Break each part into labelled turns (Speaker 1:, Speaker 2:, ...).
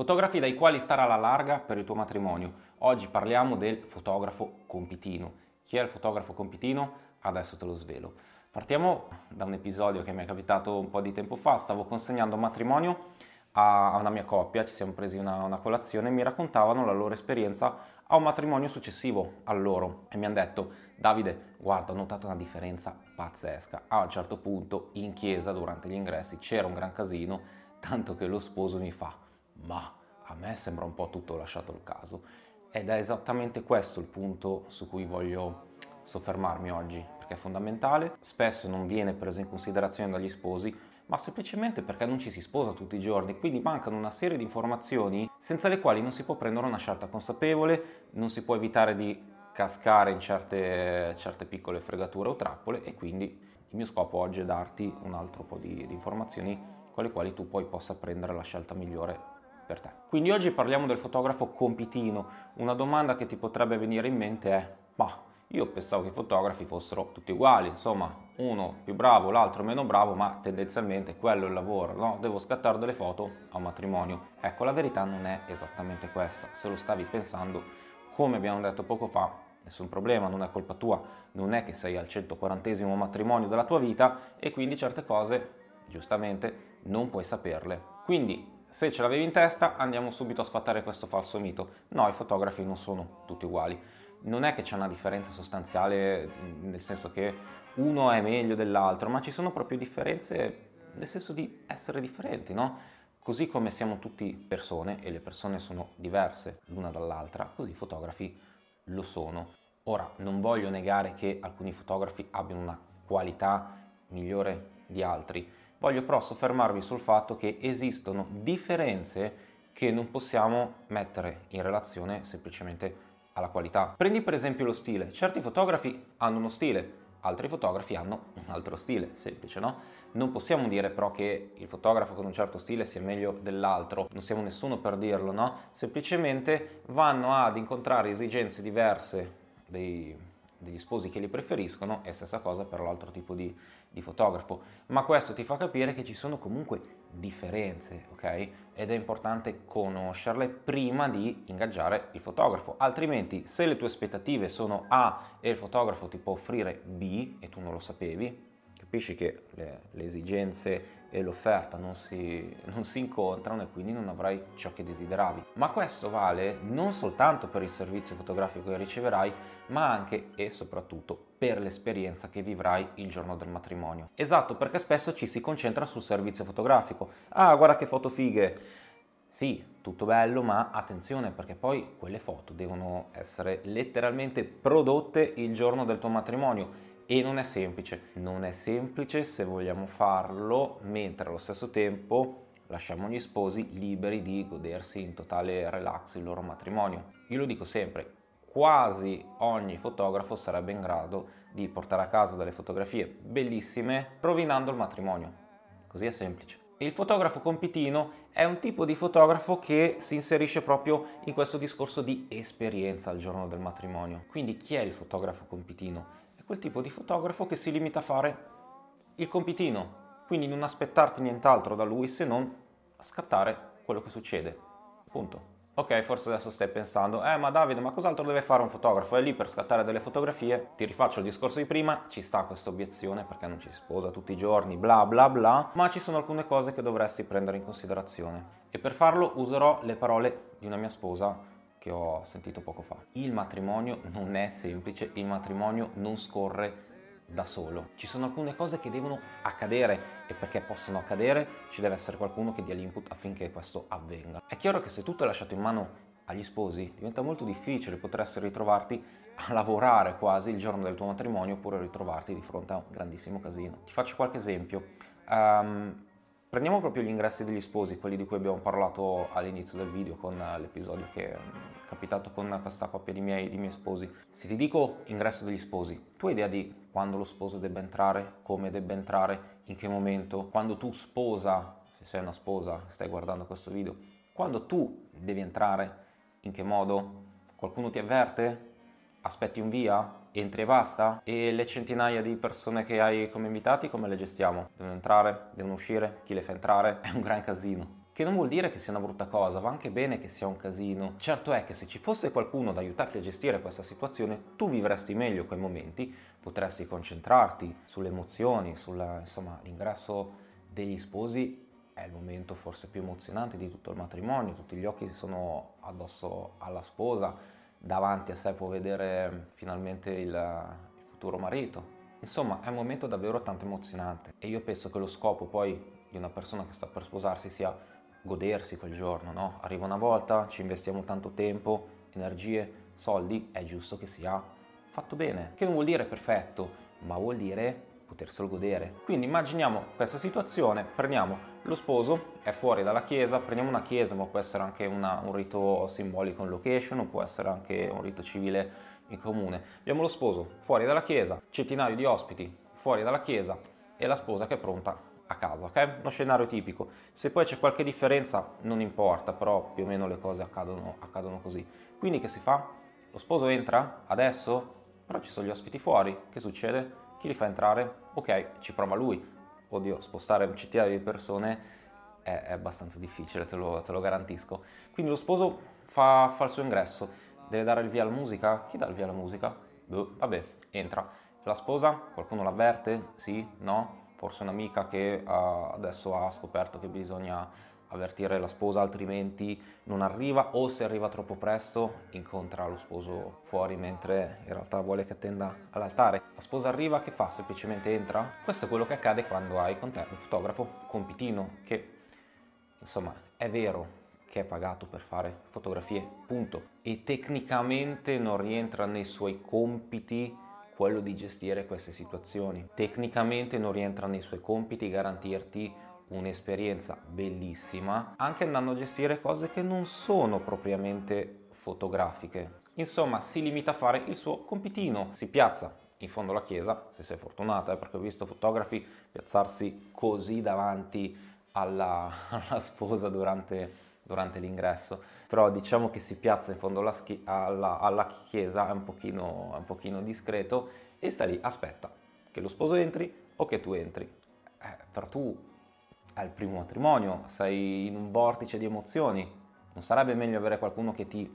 Speaker 1: Fotografi dai quali stare alla larga per il tuo matrimonio. Oggi parliamo del fotografo compitino. Chi è il fotografo compitino? Adesso te lo svelo. Partiamo da un episodio che mi è capitato un po' di tempo fa. Stavo consegnando un matrimonio a una mia coppia, ci siamo presi una, una colazione e mi raccontavano la loro esperienza a un matrimonio successivo a loro e mi hanno detto Davide, guarda, ho notato una differenza pazzesca. A un certo punto in chiesa durante gli ingressi c'era un gran casino, tanto che lo sposo mi fa ma a me sembra un po' tutto lasciato al caso. Ed è esattamente questo il punto su cui voglio soffermarmi oggi, perché è fondamentale, spesso non viene presa in considerazione dagli sposi, ma semplicemente perché non ci si sposa tutti i giorni, quindi mancano una serie di informazioni senza le quali non si può prendere una scelta consapevole, non si può evitare di cascare in certe, certe piccole fregature o trappole e quindi il mio scopo oggi è darti un altro po' di, di informazioni con le quali tu poi possa prendere la scelta migliore per te. Quindi oggi parliamo del fotografo compitino. Una domanda che ti potrebbe venire in mente è, ma io pensavo che i fotografi fossero tutti uguali, insomma, uno più bravo, l'altro meno bravo, ma tendenzialmente quello è il lavoro, no? Devo scattare delle foto a un matrimonio. Ecco, la verità non è esattamente questa. Se lo stavi pensando, come abbiamo detto poco fa, nessun problema, non è colpa tua, non è che sei al 140 matrimonio della tua vita e quindi certe cose, giustamente, non puoi saperle. Quindi se ce l'avevi in testa andiamo subito a sfatare questo falso mito. No, i fotografi non sono tutti uguali. Non è che c'è una differenza sostanziale nel senso che uno è meglio dell'altro, ma ci sono proprio differenze nel senso di essere differenti, no? Così come siamo tutti persone e le persone sono diverse l'una dall'altra, così i fotografi lo sono. Ora, non voglio negare che alcuni fotografi abbiano una qualità migliore di altri, Voglio però soffermarvi sul fatto che esistono differenze che non possiamo mettere in relazione semplicemente alla qualità. Prendi per esempio lo stile. Certi fotografi hanno uno stile, altri fotografi hanno un altro stile, semplice, no? Non possiamo dire però che il fotografo con un certo stile sia meglio dell'altro, non siamo nessuno per dirlo, no? Semplicemente vanno ad incontrare esigenze diverse dei, degli sposi che li preferiscono e stessa cosa per l'altro tipo di, di, fotografo. Ma questo ti fa capire che ci sono comunque differenze, ok? Ed è importante conoscerle prima di ingaggiare il fotografo. Altrimenti, se le tue aspettative sono A e il fotografo ti può offrire B e tu non lo sapevi, capisci che le, le esigenze e l'offerta non si, non si, incontrano e quindi non avrai ciò che desideravi. Ma questo vale non soltanto per il servizio fotografico che riceverai, ma anche e soprattutto per l'esperienza che vivrai il giorno del matrimonio. Esatto, perché spesso ci si concentra sul servizio fotografico. Ah, guarda che foto fighe! Sì, tutto bello, ma attenzione perché poi quelle foto devono essere letteralmente prodotte il giorno del tuo matrimonio e non è semplice. Non è semplice se vogliamo farlo mentre allo stesso tempo lasciamo gli sposi liberi di godersi in totale relax il loro matrimonio. Io lo dico sempre, quasi ogni fotografo sarebbe in grado di portare a casa delle fotografie bellissime rovinando il matrimonio. Così è semplice. Il fotografo compitino è un tipo di fotografo che si inserisce proprio in questo discorso di esperienza al giorno del matrimonio. Quindi chi è il fotografo compitino? Quel tipo di fotografo che si limita a fare il compitino, quindi non aspettarti nient'altro da lui se non scattare quello che succede. Punto. Ok, forse adesso stai pensando, eh ma Davide, ma cos'altro deve fare un fotografo? È lì per scattare delle fotografie? Ti rifaccio il discorso di prima, ci sta questa obiezione perché non ci sposa tutti i giorni, bla bla bla, ma ci sono alcune cose che dovresti prendere in considerazione. E per farlo userò le parole di una mia sposa che ho sentito poco fa. Il matrimonio non è semplice, il matrimonio non scorre da solo. Ci sono alcune cose che devono accadere e perché possono accadere ci deve essere qualcuno che dia l'input affinché questo avvenga. È chiaro che se tutto è lasciato in mano agli sposi diventa molto difficile, potresti ritrovarti a lavorare quasi il giorno del tuo matrimonio oppure ritrovarti di fronte a un grandissimo casino. Ti faccio qualche esempio. Um, Prendiamo proprio gli ingressi degli sposi, quelli di cui abbiamo parlato all'inizio del video con l'episodio che è capitato con questa coppia di miei, di miei sposi. Se ti dico ingresso degli sposi, tu hai idea di quando lo sposo debba entrare, come debba entrare, in che momento, quando tu sposa, se sei una sposa, stai guardando questo video, quando tu devi entrare, in che modo, qualcuno ti avverte, aspetti un via, entri e basta? E le centinaia di persone che hai come invitati come le gestiamo? Devono entrare, devono uscire, chi le fa entrare? È un gran casino. che non vuol dire che sia una brutta cosa, va anche bene che sia un casino. Certo è che se ci fosse qualcuno ad aiutarti a gestire questa situazione, tu vivresti meglio quei momenti, potresti concentrarti sulle emozioni, sull'ingresso degli sposi è il momento forse più emozionante di tutto il matrimonio, tutti gli occhi sono addosso alla sposa, davanti a sé può vedere finalmente il, il futuro marito. Insomma, è un momento davvero tanto emozionante e io penso che lo scopo poi di una persona che sta per sposarsi sia godersi quel giorno, no? Arriva una volta, ci investiamo tanto tempo, energie, soldi, è giusto che sia fatto bene. Che non vuol dire perfetto, ma vuol dire poterselo godere. Quindi immaginiamo questa situazione, prendiamo lo sposo, è fuori dalla chiesa, prendiamo una chiesa, ma può essere anche una, un rito simbolico in location, o può essere anche un rito civile in comune. Abbiamo lo sposo fuori dalla chiesa, centinaio di ospiti fuori dalla chiesa e la sposa che è pronta a casa, ok? Uno scenario tipico. Se poi c'è qualche differenza non importa, però più o meno le cose accadono, accadono così. Quindi che si fa? Lo sposo entra adesso, però ci sono gli ospiti fuori, che succede? Chi li fa entrare? Ok, ci prova lui. Oddio, spostare un centinaio di persone è, è abbastanza difficile, te lo, te lo, garantisco. Quindi lo sposo fa, fa, il suo ingresso, deve dare il via alla musica. Chi dà il via alla musica? Boh, vabbè, entra. La sposa? Qualcuno l'avverte? Sì? No? Forse un'amica che uh, adesso ha scoperto che bisogna avvertire la sposa altrimenti non arriva o se arriva troppo presto incontra lo sposo fuori mentre in realtà vuole che attenda all'altare. La sposa arriva, che fa? Semplicemente entra? Questo è quello che accade quando hai con te un fotografo compitino che insomma è vero che è pagato per fare fotografie, punto. E tecnicamente non rientra nei suoi compiti quello di gestire queste situazioni. Tecnicamente non rientra nei suoi compiti garantirti un'esperienza bellissima, anche andando a gestire cose che non sono propriamente fotografiche. Insomma, si limita a fare il suo compitino, si piazza in fondo alla chiesa, se sei fortunata, eh, perché ho visto fotografi piazzarsi così davanti alla, alla sposa durante, durante, l'ingresso, però diciamo che si piazza in fondo alla, alla, alla chiesa, è un, pochino, è un pochino discreto e sta lì, aspetta che lo sposo entri o che tu entri. Eh, però tu al primo matrimonio, sei in un vortice di emozioni, non sarebbe meglio avere qualcuno che ti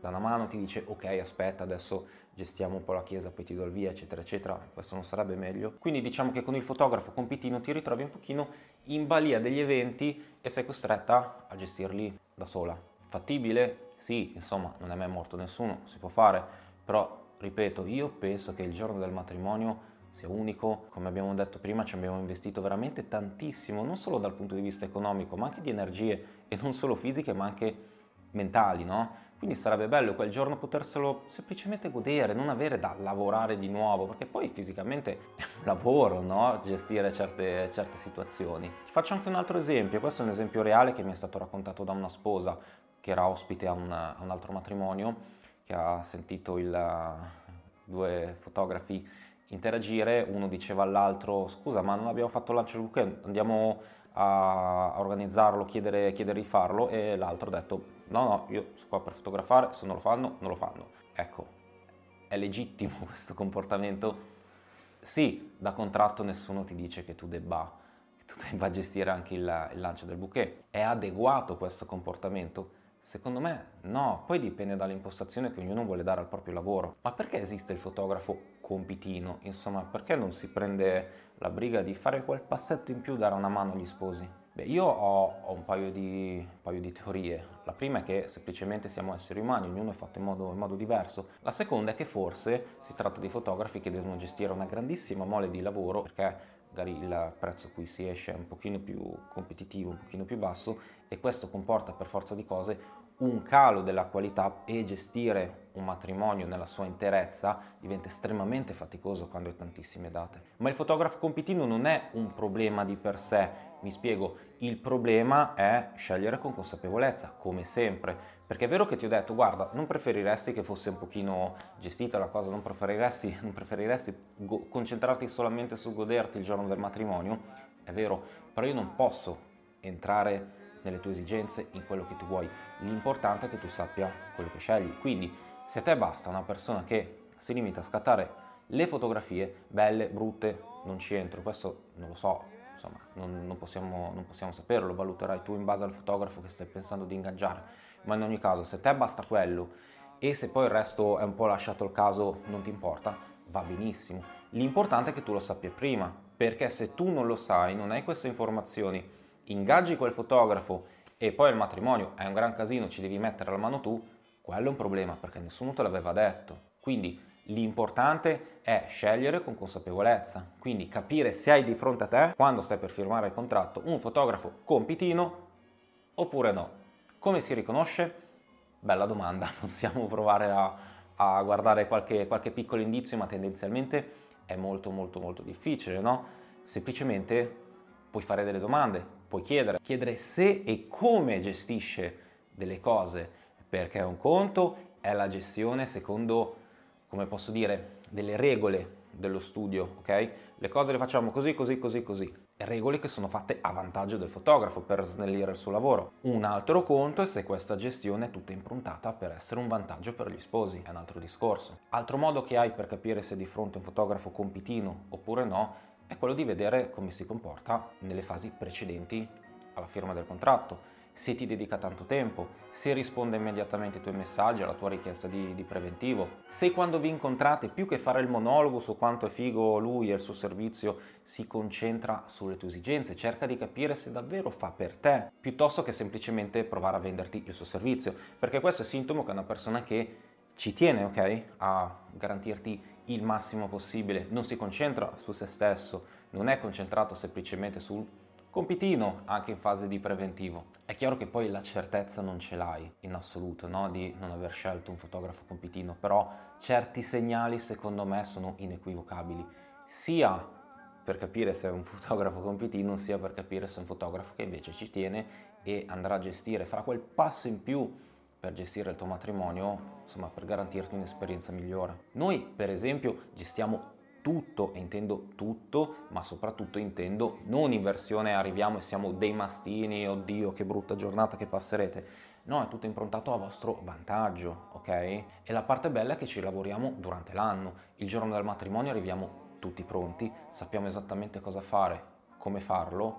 Speaker 1: dà una mano, ti dice ok aspetta adesso gestiamo un po' la chiesa, poi ti do il via eccetera eccetera, questo non sarebbe meglio. Quindi diciamo che con il fotografo compitino ti ritrovi un pochino in balia degli eventi e sei costretta a gestirli da sola. Fattibile? Sì, insomma non è mai morto nessuno, si può fare, però ripeto, io penso che il giorno del matrimonio sia unico. Come abbiamo detto prima ci abbiamo investito veramente tantissimo, non solo dal punto di vista economico, ma anche di energie e non solo fisiche, ma anche mentali, no? Quindi sarebbe bello quel giorno poterselo semplicemente godere, non avere da lavorare di nuovo, perché poi fisicamente è un lavoro, no? Gestire certe, certe situazioni. Ti faccio anche un altro esempio, questo è un esempio reale che mi è stato raccontato da una sposa che era ospite a un, a un altro matrimonio, che ha sentito il, due fotografi interagire, uno diceva all'altro scusa ma non abbiamo fatto il lancio del weekend, andiamo a, organizzarlo, chiedere, chiedere di farlo e l'altro ha detto no no io sono qua per fotografare, se non lo fanno non lo fanno. Ecco, è legittimo questo comportamento? Sì, da contratto nessuno ti dice che tu debba, che tu gestire anche il, il lancio del bouquet. È adeguato questo comportamento? Secondo me no, poi dipende dall'impostazione che ognuno vuole dare al proprio lavoro. Ma perché esiste il fotografo compitino? Insomma, perché non si prende la briga di fare quel passetto in più, dare una mano agli sposi? Beh, io ho, ho un, paio di, un, paio di, teorie. La prima è che semplicemente siamo esseri umani, ognuno è fatto in modo, in modo diverso. La seconda è che forse si tratta di fotografi che devono gestire una grandissima mole di lavoro perché magari il prezzo a cui si esce è un pochino più competitivo, un pochino più basso e questo comporta per forza di cose un calo della qualità e gestire un matrimonio nella sua interezza diventa estremamente faticoso quando hai tantissime date. Ma il fotografo compitino non è un problema di per sé, mi spiego, il problema è scegliere con consapevolezza, come sempre, perché è vero che ti ho detto, guarda, non preferiresti che fosse un pochino gestita la cosa, non preferiresti, non preferiresti go- concentrarti solamente su goderti il giorno del matrimonio, è vero, però io non posso entrare nelle tue esigenze, in quello che tu vuoi. L'importante è che tu sappia quello che scegli. Quindi, se a te basta una persona che si limita a scattare le fotografie, belle, brutte, non ci entro, questo non lo so, insomma non, non, possiamo, non possiamo saperlo, lo valuterai tu in base al fotografo che stai pensando di ingaggiare, ma in ogni caso se te basta quello e se poi il resto è un po' lasciato il caso non ti importa, va benissimo. L'importante è che tu lo sappia prima, perché se tu non lo sai, non hai queste informazioni, ingaggi quel fotografo e poi il matrimonio è un gran casino, ci devi mettere la mano tu, quello è un problema perché nessuno te l'aveva detto. Quindi l'importante è scegliere con consapevolezza, quindi capire se hai di fronte a te, quando stai per firmare il contratto, un fotografo compitino oppure no. Come si riconosce? Bella domanda, possiamo provare a, a guardare qualche, qualche piccolo indizio, ma tendenzialmente è molto molto molto difficile, no? Semplicemente puoi fare delle domande, puoi chiedere, chiedere se e come gestisce delle cose, perché un conto è la gestione secondo, come posso dire, delle regole dello studio, ok? Le cose le facciamo così, così, così, così. Regole che sono fatte a vantaggio del fotografo per snellire il suo lavoro. Un altro conto è se questa gestione è tutta improntata per essere un vantaggio per gli sposi, è un altro discorso. Altro modo che hai per capire se di fronte a un fotografo compitino oppure no è quello di vedere come si comporta nelle fasi precedenti alla firma del contratto se ti dedica tanto tempo, se risponde immediatamente ai tuoi messaggi, alla tua richiesta di, di, preventivo, se quando vi incontrate, più che fare il monologo su quanto è figo lui e il suo servizio, si concentra sulle tue esigenze, cerca di capire se davvero fa per te, piuttosto che semplicemente provare a venderti il suo servizio, perché questo è sintomo che è una persona che ci tiene, ok, a garantirti il massimo possibile, non si concentra su se stesso, non è concentrato semplicemente sul compitino anche in fase di preventivo. È chiaro che poi la certezza non ce l'hai in assoluto no? di non aver scelto un fotografo compitino, però certi segnali secondo me sono inequivocabili, sia per capire se è un fotografo compitino, sia per capire se è un fotografo che invece ci tiene e andrà a gestire, farà quel passo in più per gestire il tuo matrimonio, insomma per garantirti un'esperienza migliore. Noi per esempio gestiamo tutto, e intendo tutto, ma soprattutto intendo non in versione arriviamo e siamo dei mastini, oddio che brutta giornata che passerete. No, è tutto improntato a vostro vantaggio, ok? E la parte bella è che ci lavoriamo durante l'anno. Il giorno del matrimonio arriviamo tutti pronti, sappiamo esattamente cosa fare, come farlo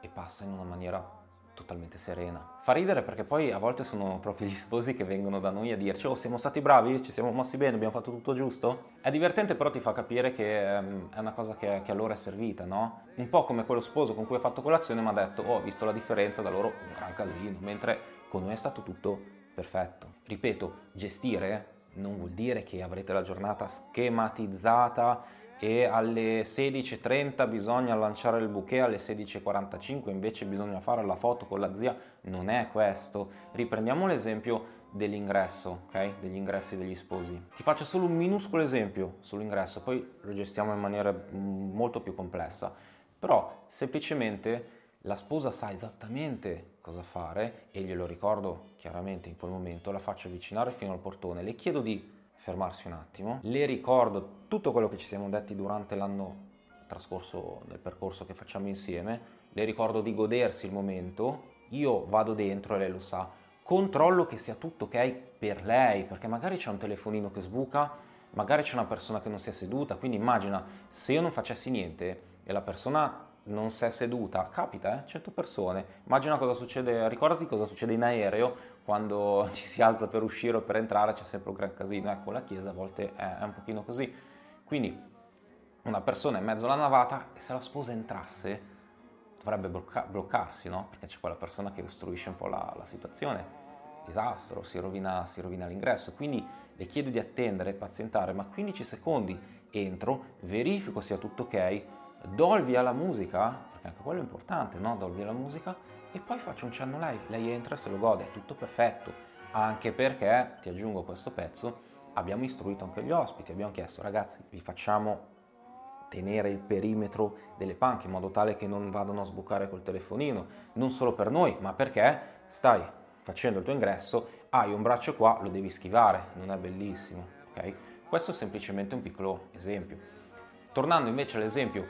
Speaker 1: e passa in una maniera totalmente serena. Fa ridere perché poi a volte sono proprio gli sposi che vengono da noi a dirci oh siamo stati bravi, ci siamo mossi bene, abbiamo fatto tutto giusto. È divertente però ti fa capire che um, è una cosa che, che, a loro è servita, no? Un po' come quello sposo con cui ho fatto colazione mi ha detto oh ho visto la differenza da loro un gran casino, mentre con noi è stato tutto perfetto. Ripeto, gestire non vuol dire che avrete la giornata schematizzata e alle 16.30 bisogna lanciare il bouquet, alle 16.45 invece bisogna fare la foto con la zia, non è questo. Riprendiamo l'esempio dell'ingresso, ok? Degli ingressi degli sposi. Ti faccio solo un minuscolo esempio sull'ingresso, poi lo gestiamo in maniera mm, molto più complessa. Però semplicemente la sposa sa esattamente cosa fare e glielo ricordo chiaramente in quel momento, la faccio avvicinare fino al portone, le chiedo di fermarsi un attimo, le ricordo tutto quello che ci siamo detti durante l'anno trascorso nel percorso che facciamo insieme, le ricordo di godersi il momento, io vado dentro e lei lo sa, controllo che sia tutto ok per lei, perché magari c'è un telefonino che sbuca, magari c'è una persona che non si è seduta, quindi immagina se io non facessi niente e la persona non si è seduta, capita, eh? 100 persone. Immagina cosa succede, ricordati cosa succede in aereo quando ci si alza per uscire o per entrare, c'è sempre un gran casino. Ecco, la chiesa a volte è, un pochino così. Quindi una persona in mezzo alla navata e se la sposa entrasse dovrebbe blocca- bloccarsi, no? Perché c'è quella persona che ostruisce un po' la, la situazione. Disastro, si rovina, si rovina l'ingresso. Quindi le chiedo di attendere, pazientare, ma 15 secondi entro, verifico sia tutto ok do via alla musica, perché anche quello è importante, no? Do via alla musica e poi faccio un cenno a lei, entra se lo gode, è tutto perfetto. Anche perché, ti aggiungo questo pezzo, abbiamo istruito anche gli ospiti, abbiamo chiesto ragazzi, vi facciamo tenere il perimetro delle panche in modo tale che non vadano a sbucare col telefonino, non solo per noi, ma perché stai facendo il tuo ingresso, hai un braccio qua, lo devi schivare, non è bellissimo, ok? Questo è semplicemente un piccolo esempio. Tornando invece all'esempio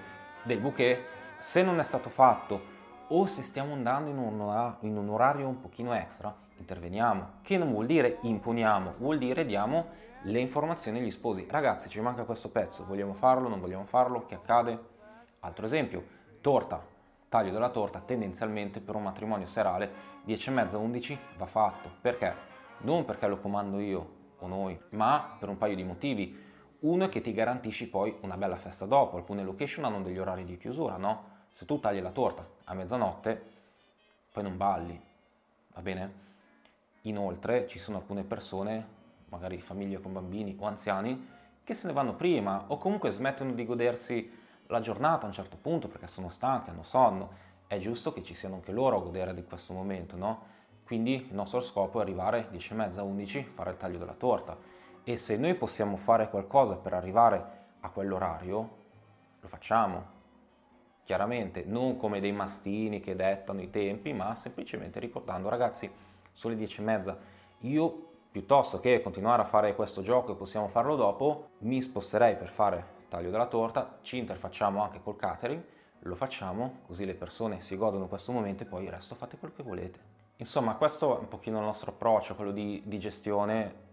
Speaker 1: del bouquet, se non è stato fatto o se stiamo andando in un, in un orario un pochino extra, interveniamo. Che non vuol dire imponiamo, vuol dire diamo le informazioni agli sposi. Ragazzi, ci manca questo pezzo, vogliamo farlo, non vogliamo farlo, che accade? Altro esempio, torta. taglio della torta tendenzialmente per un matrimonio serale 10 e mezza 11 va fatto. Perché? Non perché lo comando io o noi, ma per un paio di motivi. Uno è che ti garantisci poi una bella festa dopo, alcune location hanno degli orari di chiusura, no? Se tu tagli la torta a mezzanotte, poi non balli, va bene? Inoltre ci sono alcune persone, magari famiglie con bambini o anziani, che se ne vanno prima o comunque smettono di godersi la giornata a un certo punto perché sono stanche, hanno sonno. È giusto che ci siano anche loro a godere di questo momento, no? Quindi il nostro scopo è arrivare 10 e mezza, 11, fare il taglio della torta. E se noi possiamo fare qualcosa per arrivare a quell'orario, lo facciamo. Chiaramente, non come dei mastini che dettano i tempi, ma semplicemente ricordando, ragazzi, sono le 10 e mezza. Io, piuttosto che continuare a fare questo gioco e possiamo farlo dopo, mi sposterei per fare taglio della torta, ci interfacciamo anche col catering, lo facciamo, così le persone si godono questo momento e poi il resto fate quello che volete. Insomma, questo è un pochino il nostro approccio, quello di, di gestione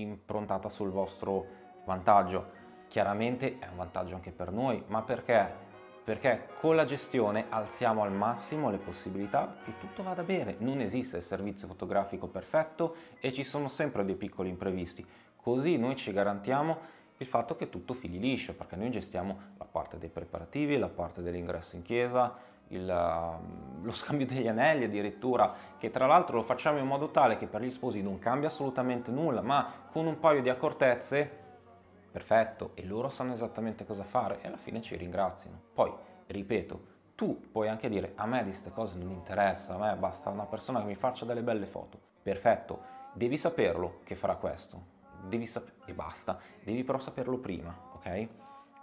Speaker 1: improntata sul vostro vantaggio. Chiaramente è un vantaggio anche per noi, ma perché? Perché con la gestione alziamo al massimo le possibilità che tutto vada bene. Non esiste il servizio fotografico perfetto e ci sono sempre dei piccoli imprevisti. Così noi ci garantiamo il fatto che tutto fili liscio, perché noi gestiamo la parte dei preparativi, la parte dell'ingresso in chiesa, il, um, lo scambio degli anelli addirittura, che tra l'altro lo facciamo in modo tale che per gli sposi non cambia assolutamente nulla, ma con un paio di accortezze, perfetto, e loro sanno esattamente cosa fare e alla fine ci ringraziano. Poi, ripeto, tu puoi anche dire a me di queste cose non interessa, a me basta una persona che mi faccia delle belle foto. Perfetto, devi saperlo che farà questo, devi sapere e basta, devi però saperlo prima, ok?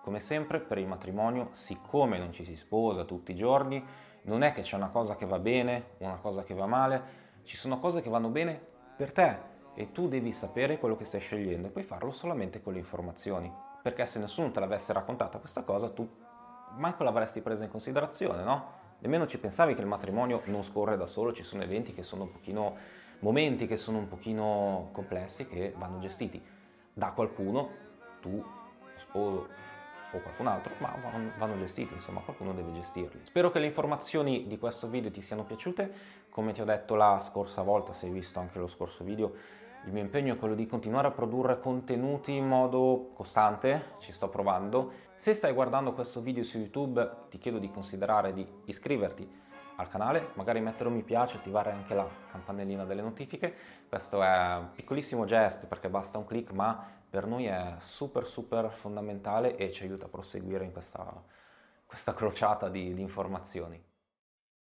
Speaker 1: Come sempre per il matrimonio, siccome non ci si sposa tutti i giorni, non è che c'è una cosa che va bene, una cosa che va male, ci sono cose che vanno bene per te e tu devi sapere quello che stai scegliendo e puoi farlo solamente con le informazioni. Perché se nessuno te l'avesse raccontata questa cosa, tu manco l'avresti presa in considerazione, no? Nemmeno ci pensavi che il matrimonio non scorre da solo, ci sono eventi che sono un pochino, momenti che sono un pochino complessi che vanno gestiti da qualcuno, tu, sposo, o qualcun altro, ma vanno gestiti, insomma qualcuno deve gestirli. Spero che le informazioni di questo video ti siano piaciute, come ti ho detto la scorsa volta, se hai visto anche lo scorso video, il mio impegno è quello di continuare a produrre contenuti in modo costante, ci sto provando. Se stai guardando questo video su YouTube ti chiedo di considerare di iscriverti al canale, magari mettere un mi piace, attivare anche la campanellina delle notifiche. Questo è un piccolissimo gesto perché basta un clic, ma per noi è super super fondamentale e ci aiuta a proseguire in questa, questa crociata di, di informazioni.